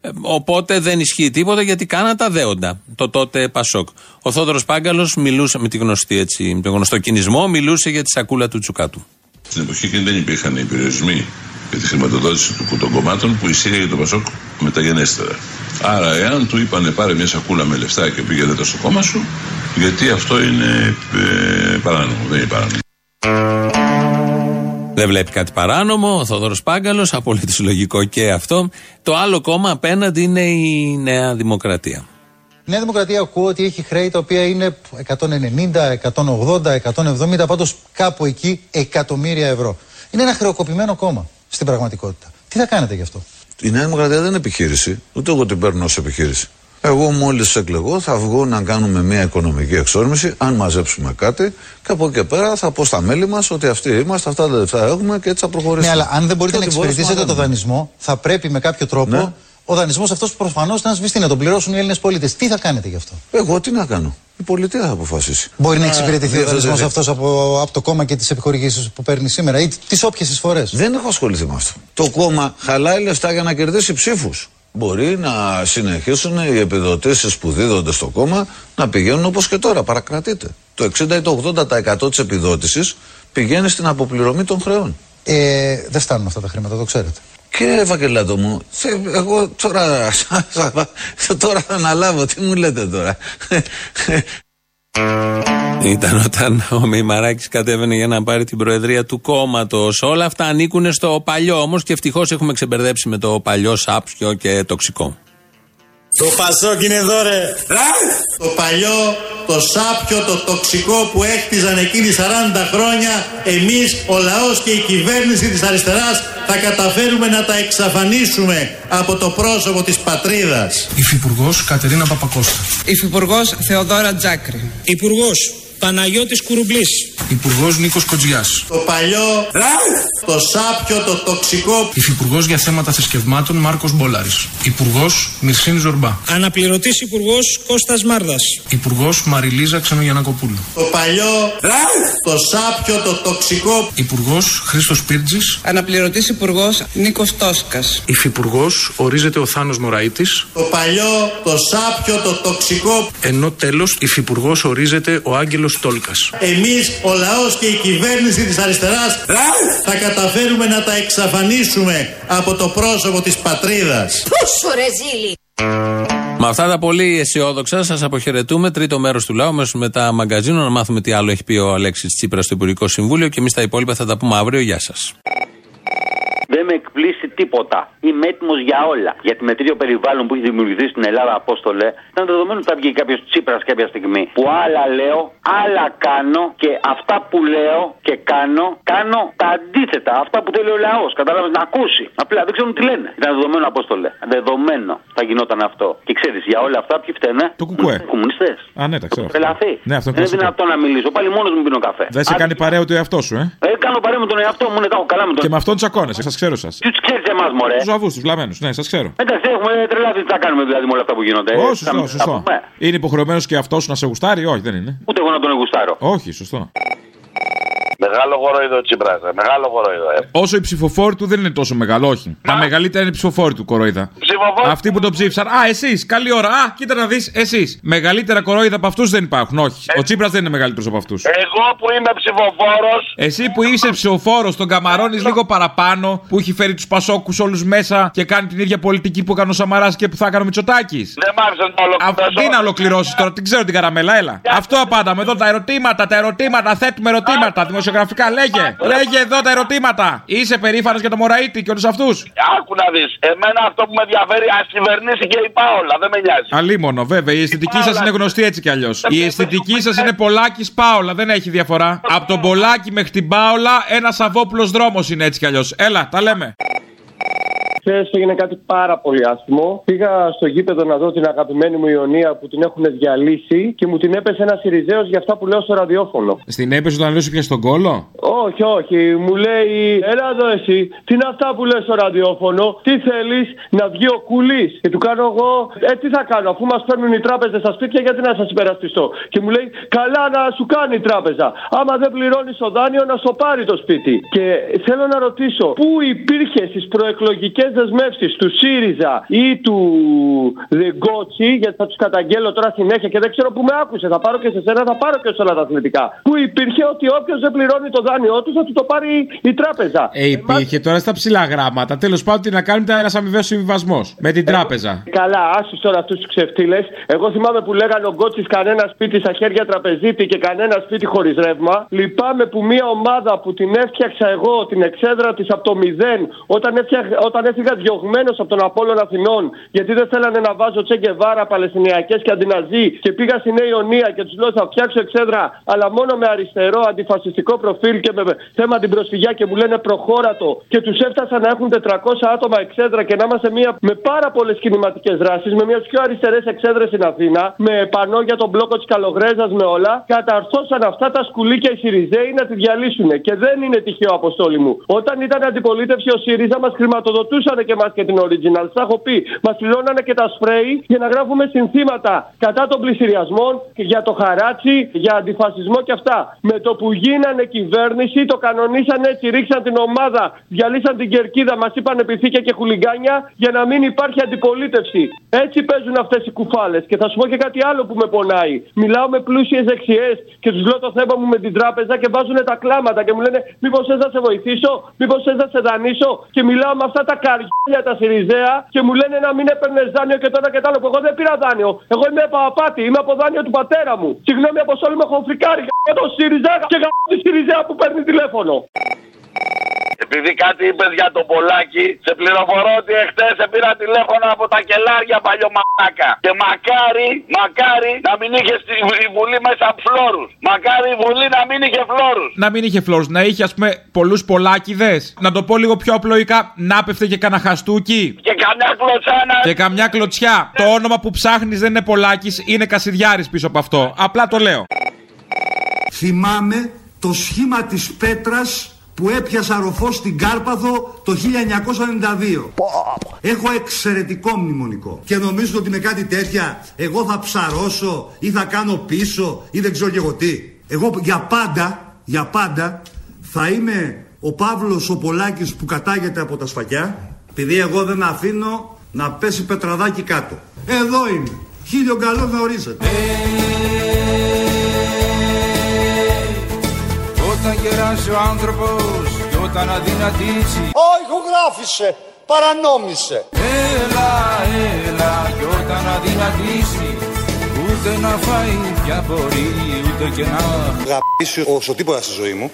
Ε, Οπότε δεν ισχύει τίποτα γιατί κάνα τα δέοντα. Το τότε Πασόκ. Ο Θόδωρος Πάγκαλος μιλούσε με, τη γνωστή, έτσι, με τον γνωστό κινησμό, μιλούσε για τη σακούλα του Τσουκάτου. Στην εποχή εκείνη δεν υπήρχαν οι περιορισμοί για τη χρηματοδότηση του- των κομμάτων που ισχύει το Πασόκ μεταγενέστερα. Άρα, εάν του είπανε πάρε μια σακούλα με λεφτά και πήγαινε το στο κόμμα σου, γιατί αυτό είναι ε, παράνομο, δεν είναι παράνομο. Δεν βλέπει κάτι παράνομο. Ο Θόδωρο Πάγκαλος, απολύτως λογικό και αυτό. Το άλλο κόμμα απέναντι είναι η Νέα Δημοκρατία. Η Νέα Δημοκρατία ακούω ότι έχει χρέη τα οποία είναι 190, 180, 170, πάντως κάπου εκεί εκατομμύρια ευρώ. Είναι ένα χρεοκοπημένο κόμμα στην πραγματικότητα. Τι θα κάνετε γι' αυτό; Η Νέα Δημοκρατία δεν είναι επιχείρηση, ούτε εγώ την παίρνω ως επιχείρηση. Εγώ μόλις εκλεγώ θα βγω να κάνουμε μια οικονομική εξόρμηση, αν μαζέψουμε κάτι, και από εκεί και πέρα θα πω στα μέλη μας ότι αυτοί είμαστε, αυτά τα λεφτά έχουμε και έτσι θα προχωρήσουμε. Ναι, αλλά αν δεν μπορείτε Και να ό,τι μπορέσουμε εξυπηρετήσετε το κάνουμε. δανεισμό, θα πρέπει με κάποιο τρόπο Ναι. Ο δανεισμός αυτός προφανώς να σβηστεί, να τον πληρώσουν οι Έλληνες πολίτες. Τι θα κάνετε γι' αυτό; Εγώ τι να κάνω; Η πολιτεία θα αποφασίσει. Μπορεί να Α, εξυπηρετηθεί ο διευθετηθεί. δανεισμός αυτός από, από το κόμμα και τις επιχορηγήσεις που παίρνει σήμερα ή τις όποιες εισφορές; Δεν έχω ασχοληθεί με αυτό. Το κόμμα χαλάει λεφτά για να κερδίσει ψήφους. Μπορεί να συνεχίσουν οι επιδοτήσεις που δίδονται στο κόμμα να πηγαίνουν όπως και τώρα. Παρακρατείτε. Το 60 ή το 80% της επιδότησης πηγαίνει στην αποπληρωμή των χρεών. Ε, δεν φτάνουν αυτά τα χρήματα, το ξέρετε. Κύριε Ευαγγελάτο μου, θε- εγώ τώρα, [LAUGHS] τώρα θα αναλάβω. Τι μου λέτε τώρα. [LAUGHS] Ήταν όταν ο Μημαράκης κατέβαινε για να πάρει την προεδρία του κόμματος. Όλα αυτά ανήκουν στο παλιό όμως και ευτυχώς έχουμε ξεμπερδέψει με το παλιό σάπιο και τοξικό. Το Πασόκ είναι εδώ ρε. Το παλιό, το σάπιο, το τοξικό που έκτιζαν εκείνοι 40 χρόνια εμείς, ο λαός και η κυβέρνηση της αριστεράς θα καταφέρουμε να τα εξαφανίσουμε από το πρόσωπο της πατρίδας. Υφυπουργός Κατερίνα Παπακώστα. Υφυπουργός Θεοδόρα Τζάκρη. Υπουργός Παναγιώτης Κουρουμπλής. Υπουργός Νίκος Κοτζιά. Το παλιό, το σάπιο, το τοξικό Υφυπουργός για θέματα θρησκευμάτων Μάρκος Μπόλαρης. Υπουργός Μυρσίνη Ζορμπά. Αναπληρωτής Υπουργός Κώστας Μάρδας. Υπουργός Μαριλίζα Ξενογιανακοπούλου. Το παλιό, το σάπιο, το τοξικό Υπουργός Χρήστος Πίρτζη. Αναπληρωτής Υπουργός Νίκος Τόσκας. Υφυπουργός ορίζεται ο Θάνος Μωραήτης. Το παλιό, το σάπιο, το τοξικό Ενώ τέλος Υφυπουργός ορίζεται ο Άγγελος Τόλκας. Εμείς, ο λαός και η κυβέρνηση της αριστεράς θα καταφέρουμε να τα εξαφανίσουμε από το πρόσωπο της πατρίδας. Πόσο ρε ζήλι. Με αυτά τα πολύ αισιόδοξα σας αποχαιρετούμε. Τρίτο μέρος του λαού, αμέσω μετά μαγκαζίνο, να μάθουμε τι άλλο έχει πει ο Αλέξης Τσίπρας στο Υπουργικό Συμβούλιο και εμείς τα υπόλοιπα θα τα πούμε αύριο. Γεια σας. Δεν με εκπλήσει τίποτα. Είμαι έτοιμος για όλα. Γιατί με τέτοιο περιβάλλον που έχει δημιουργηθεί στην Ελλάδα, Απόστολε, ήταν δεδομένο ότι θα βγει κάποιος Τσίπρας κάποια στιγμή. Που άλλα λέω, άλλα κάνω και αυτά που λέω και κάνω, κάνω τα αντίθετα. Αυτά που θέλει ο λαός. Κατάλαβες να ακούσει. Απλά δεν ξέρουν τι λένε. Ήταν δεδομένο, Απόστολε. Δεδομένο θα γινόταν αυτό. Και ξέρεις, για όλα αυτά ποιοι φταίνε; Το κουκουέ. Κομμουνιστές. Α, ναι, τα ξέρω. Τρελαθεί. Ναι, αυτό είναι δεν είναι κλασικό. δυνατόν να μιλήσω. Πάλι μόνος μου πίνω καφέ. Δεν σε Άντε, κάνει παρέα ούτε ο εαυτό σου, ε. Ε, κάνω παρέα με τον εαυτό μου, ναι, τα έχω καλά με τον Και με αυτόν τσακώνεσαι, σας ξέρω σας. Τους ξέρεις εμάς, μωρέ. Τους αβού, τους βλαμμένους, ναι, σας ξέρω. Εντάξει, έχουμε τρελαθεί τι θα κάνουμε δηλαδή με όλα αυτά που γίνονται. Ω, Θα- σωστό, θα σωστό. πούμε. Είναι υποχρεωμένος και αυτός σου να σε γουστάρει, όχι, δεν είναι. Ούτε εγώ να τον γουστάρω. Όχι, σωστό. Μεγάλο κοροϊδό Τσίπρα, ε, μεγάλο κοροϊδό. Ε. Όσο οι ψηφοφόροι του δεν είναι τόσο μεγάλο, όχι. Τα μεγαλύτερα είναι οι ψηφοφόροι του κορόιδα. Ψηφοφόροι. Αυτοί που τον ψήφισαν. Α, εσείς, καλή ώρα. Α, κοίτα να δεις, εσείς. Μεγαλύτερα κορόιδα από αυτούς δεν υπάρχουν, όχι. Ο Τσίπρας δεν είναι μεγαλύτερος από αυτούς. Εγώ που είμαι ψηφοφόρος, Εσύ που είσαι ψηφοφόρος, τον καμαρώνεις λίγο παραπάνω, που έχει φέρει τους Πασόκους όλους μέσα και κάνει την ίδια πολιτική που έκανε ο Σαμαράς και που θα έκανε ο Μητσοτάκης. δεν μ' άρεσε να ολοκληρώσω. Τι να ολοκληρώσεις τώρα, την ξέρω την καραμέλα, έλα. Αυτό απάνταμε εδώ τα ερωτήματα, τα ερωτήματα, θέτουμε ερωτήματα, δημοσιογραφικά. Λέγε, λέγε εδώ τα ερωτήματα. Είσαι περήφανος για το Μωραήτη και όλους αυτούς; Άκου να δεις. Εμένα αυτό που με ενδιαφέρει, ας κυβερνήσει και η Πάολα. Δεν με νοιάζει. Αλίμονο, βέβαια. Η αισθητική σας είναι γνωστή έτσι κι αλλιώς. Η αισθητική σας είναι Πολάκης Πάολα, δεν έχει διαφορά. Από τον Πολάκη μέχρι την Πάολα, ένας Σαββόπουλο δρόμος είναι έτσι κι αλλιώς. Έλα, τα λέμε. Χθες έγινε κάτι πάρα πολύ άσχημο. Πήγα στο γήπεδο να δω την αγαπημένη μου Ιωνία που την έχουν διαλύσει και μου την έπεσε ένας Σιριζέο για αυτά που λέω στο ραδιόφωνο. Στην έπεσε όταν λέω πια στον κόλο. Όχι, όχι. Μου λέει, Ελά εδώ εσύ, τι είναι αυτά που λες στο ραδιόφωνο, τι θέλεις να βγει ο κουλής; Και του κάνω εγώ, Ε, τι θα κάνω, αφού μας παίρνουν οι τράπεζες στα σπίτια, γιατί να σας υπερασπιστώ; Και μου λέει, Καλά να σου κάνει η τράπεζα. Άμα δεν πληρώνεις το δάνειο, να στο πάρει το σπίτι. Και θέλω να ρωτήσω, πού υπήρχε στις προεκλογικές δεσμεύσεις του ΣΥΡΙΖΑ ή του Γκότσι, γιατί θα τους καταγγέλω τώρα συνέχεια και δεν ξέρω που με άκουσε. Θα πάρω και σε σένα, θα πάρω και σε όλα τα αθλητικά. Που υπήρχε ότι όποιος δεν πληρώνει το δάνειό του θα του το πάρει η τράπεζα. Ε, υπήρχε τώρα στα ψηλά γράμματα. Τέλος πάντων, τι να κάνετε ένας αμοιβαίος συμβιβασμός με την τράπεζα. Καλά, άσου τώρα αυτούς τους ξεφτύλες. Εγώ θυμάμαι που λέγανε ο Γκότσι κανένα σπίτι στα χέρια τραπεζίτη και κανένα σπίτι χωρίς ρεύμα. Λυπάμαι που μια ομάδα που την έφτιαξα εγώ, την εξέδρα της από το μηδέν, όταν, έφτιαχ, όταν έφυγα διωγμένος από τον Απόλων Αθηνών, γιατί δεν θέλανε να βάζω τσέγκεβάρα, Παλαιστινιακές και αντιναζί, και πήγα στη Νέα Ιωνία και τους λέω θα φτιάξω εξέδρα, αλλά μόνο με αριστερό αντιφασιστικό προφίλ και με θέμα την προσφυγιά και μου λένε προχώρατο. Και τους έφτασα να έχουν 400 άτομα εξέδρα και να είμαστε μια, με πάρα πολλές κινηματικές δράσεις, με μιας πιο αριστερές εξέδρες στην Αθήνα, με πανό για τον μπλόκο της Καλογρέζας, με όλα. Καταρθώσαν αυτά τα σκουλίκια οι Σιριζέοι να τη διαλύσουν. Και δεν είναι τυχαίο, Αποστόλη μου. Όταν ήταν αντιπολίτευση ο ΣΥΡΙΖΑ, μας χρηματοδοτούσαν και εμά και την Original. Σας έχω πει, μας πληρώνανε και τα σπρέι για να γράφουμε συνθήματα κατά των πλησιριασμών, για το χαράτσι, για αντιφασισμό και αυτά. Με το που γίνανε κυβέρνηση, το κανονίσαν έτσι, ρίξαν την ομάδα, διαλύσαν την κερκίδα, μας είπαν επιθήκια και χουλιγκάνια για να μην υπάρχει αντιπολίτευση. Έτσι παίζουν αυτές οι κουφάλες. Και θα σου πω και κάτι άλλο που με πονάει. Μιλάω με πλούσιες δεξιές και τους λέω το θέμα μου με την τράπεζα και βάζουν τα κλάματα και μου λένε Μήπως θε να σε βοηθήσω, Μήπως θε να σε δανείσω. Και μιλάω με αυτά τα καριόλια τα Σιριζέα και μου λένε να μην έπαιρνε δάνειο και τώρα και τα άλλο. Που εγώ δεν πήρα δάνειο. Εγώ είμαι παπάτη, είμαι από δάνειο του πατέρα μου. Συγγνώμη από όλοι με έχω φρικάρει για το Σιριζέα και για τη Σιριζέα που παίρνει τηλέφωνο. Επειδή κάτι είπες για τον Πολάκη, σε πληροφορώ ότι εχθές σε πήρα τηλέφωνο από τα κελάρια παλιωμάκα. Και μακάρι, μακάρι να μην είχες στη η Βουλή μέσα φλόρους. Μακάρι η Βουλή να μην είχε φλόρους. Να μην είχε φλόρους, να είχε ας πούμε πολλούς πολλάκιδε. Να το πω λίγο πιο απλοϊκά, να πέφτε και κανένα χαστούκι. Και καμιά κλωτσιά να. Και καμιά κλωτσιά. Το όνομα που ψάχνεις δεν είναι Πολάκης, είναι Κασιδιάρης πίσω από αυτό. Απλά το λέω. Θυμάμαι το σχήμα της πέτρας που έπιασα ροφό στην Κάρπαθο το 1992. Έχω εξαιρετικό μνημονικό. Και νομίζω ότι με κάτι τέτοια εγώ θα ψαρώσω ή θα κάνω πίσω ή δεν ξέρω και εγώ τι. Εγώ για πάντα, για πάντα θα είμαι ο Παύλος ο Πολάκης που κατάγεται από τα σφακιά επειδή εγώ δεν αφήνω να πέσει πετραδάκι κάτω. Εδώ είμαι. Χίλιο καλό να ορίζετε. Όταν γεράσει ο άνθρωπος και όταν αδυνατήσει Ω, ηχογράφησε, παρανόμησε. Έλα, έλα και όταν αδυνατήσει Ούτε να φάει πια μπορεί ούτε και να Γαμίσει όσο τίποτα στη ζωή μου.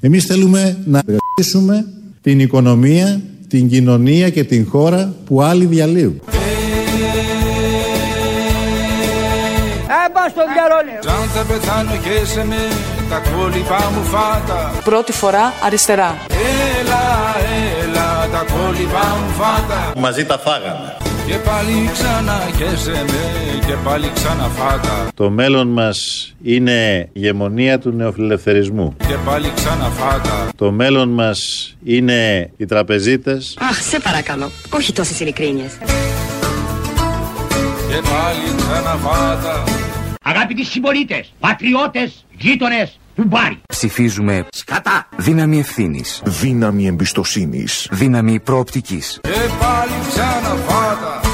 Εμείς θέλουμε να εργαστήσουμε την οικονομία, την κοινωνία και την χώρα που άλλοι διαλύουν. Έμπα στον διαρρόλιο Σαν θα πεθάνω και σε με τα κόλληπα μου φάτα Πρώτη φορά αριστερά. Έλα, έλα τα κόλληπα μου φάτα Μαζί τα φάγαμε. Και πάλι ξανά και σε με και πάλι ξανά φάτα Το μέλλον μας είναι η ηγεμονία του νεοφιλελευθερισμού. Και πάλι ξανά φάτα Το μέλλον μας είναι οι τραπεζίτες. Αχ, σε παρακαλώ, όχι τόσες ειλικρίνειες. Και πάλι ξανά φάτα Αγαπητοί συμπολίτες, πατριώτες, γείτονες, κουμπάρι. Ψηφίζουμε Σκατά. δύναμη ευθύνης. Δύναμη εμπιστοσύνης. Δύναμη προοπτικής. Και πάλι ξανά φάτα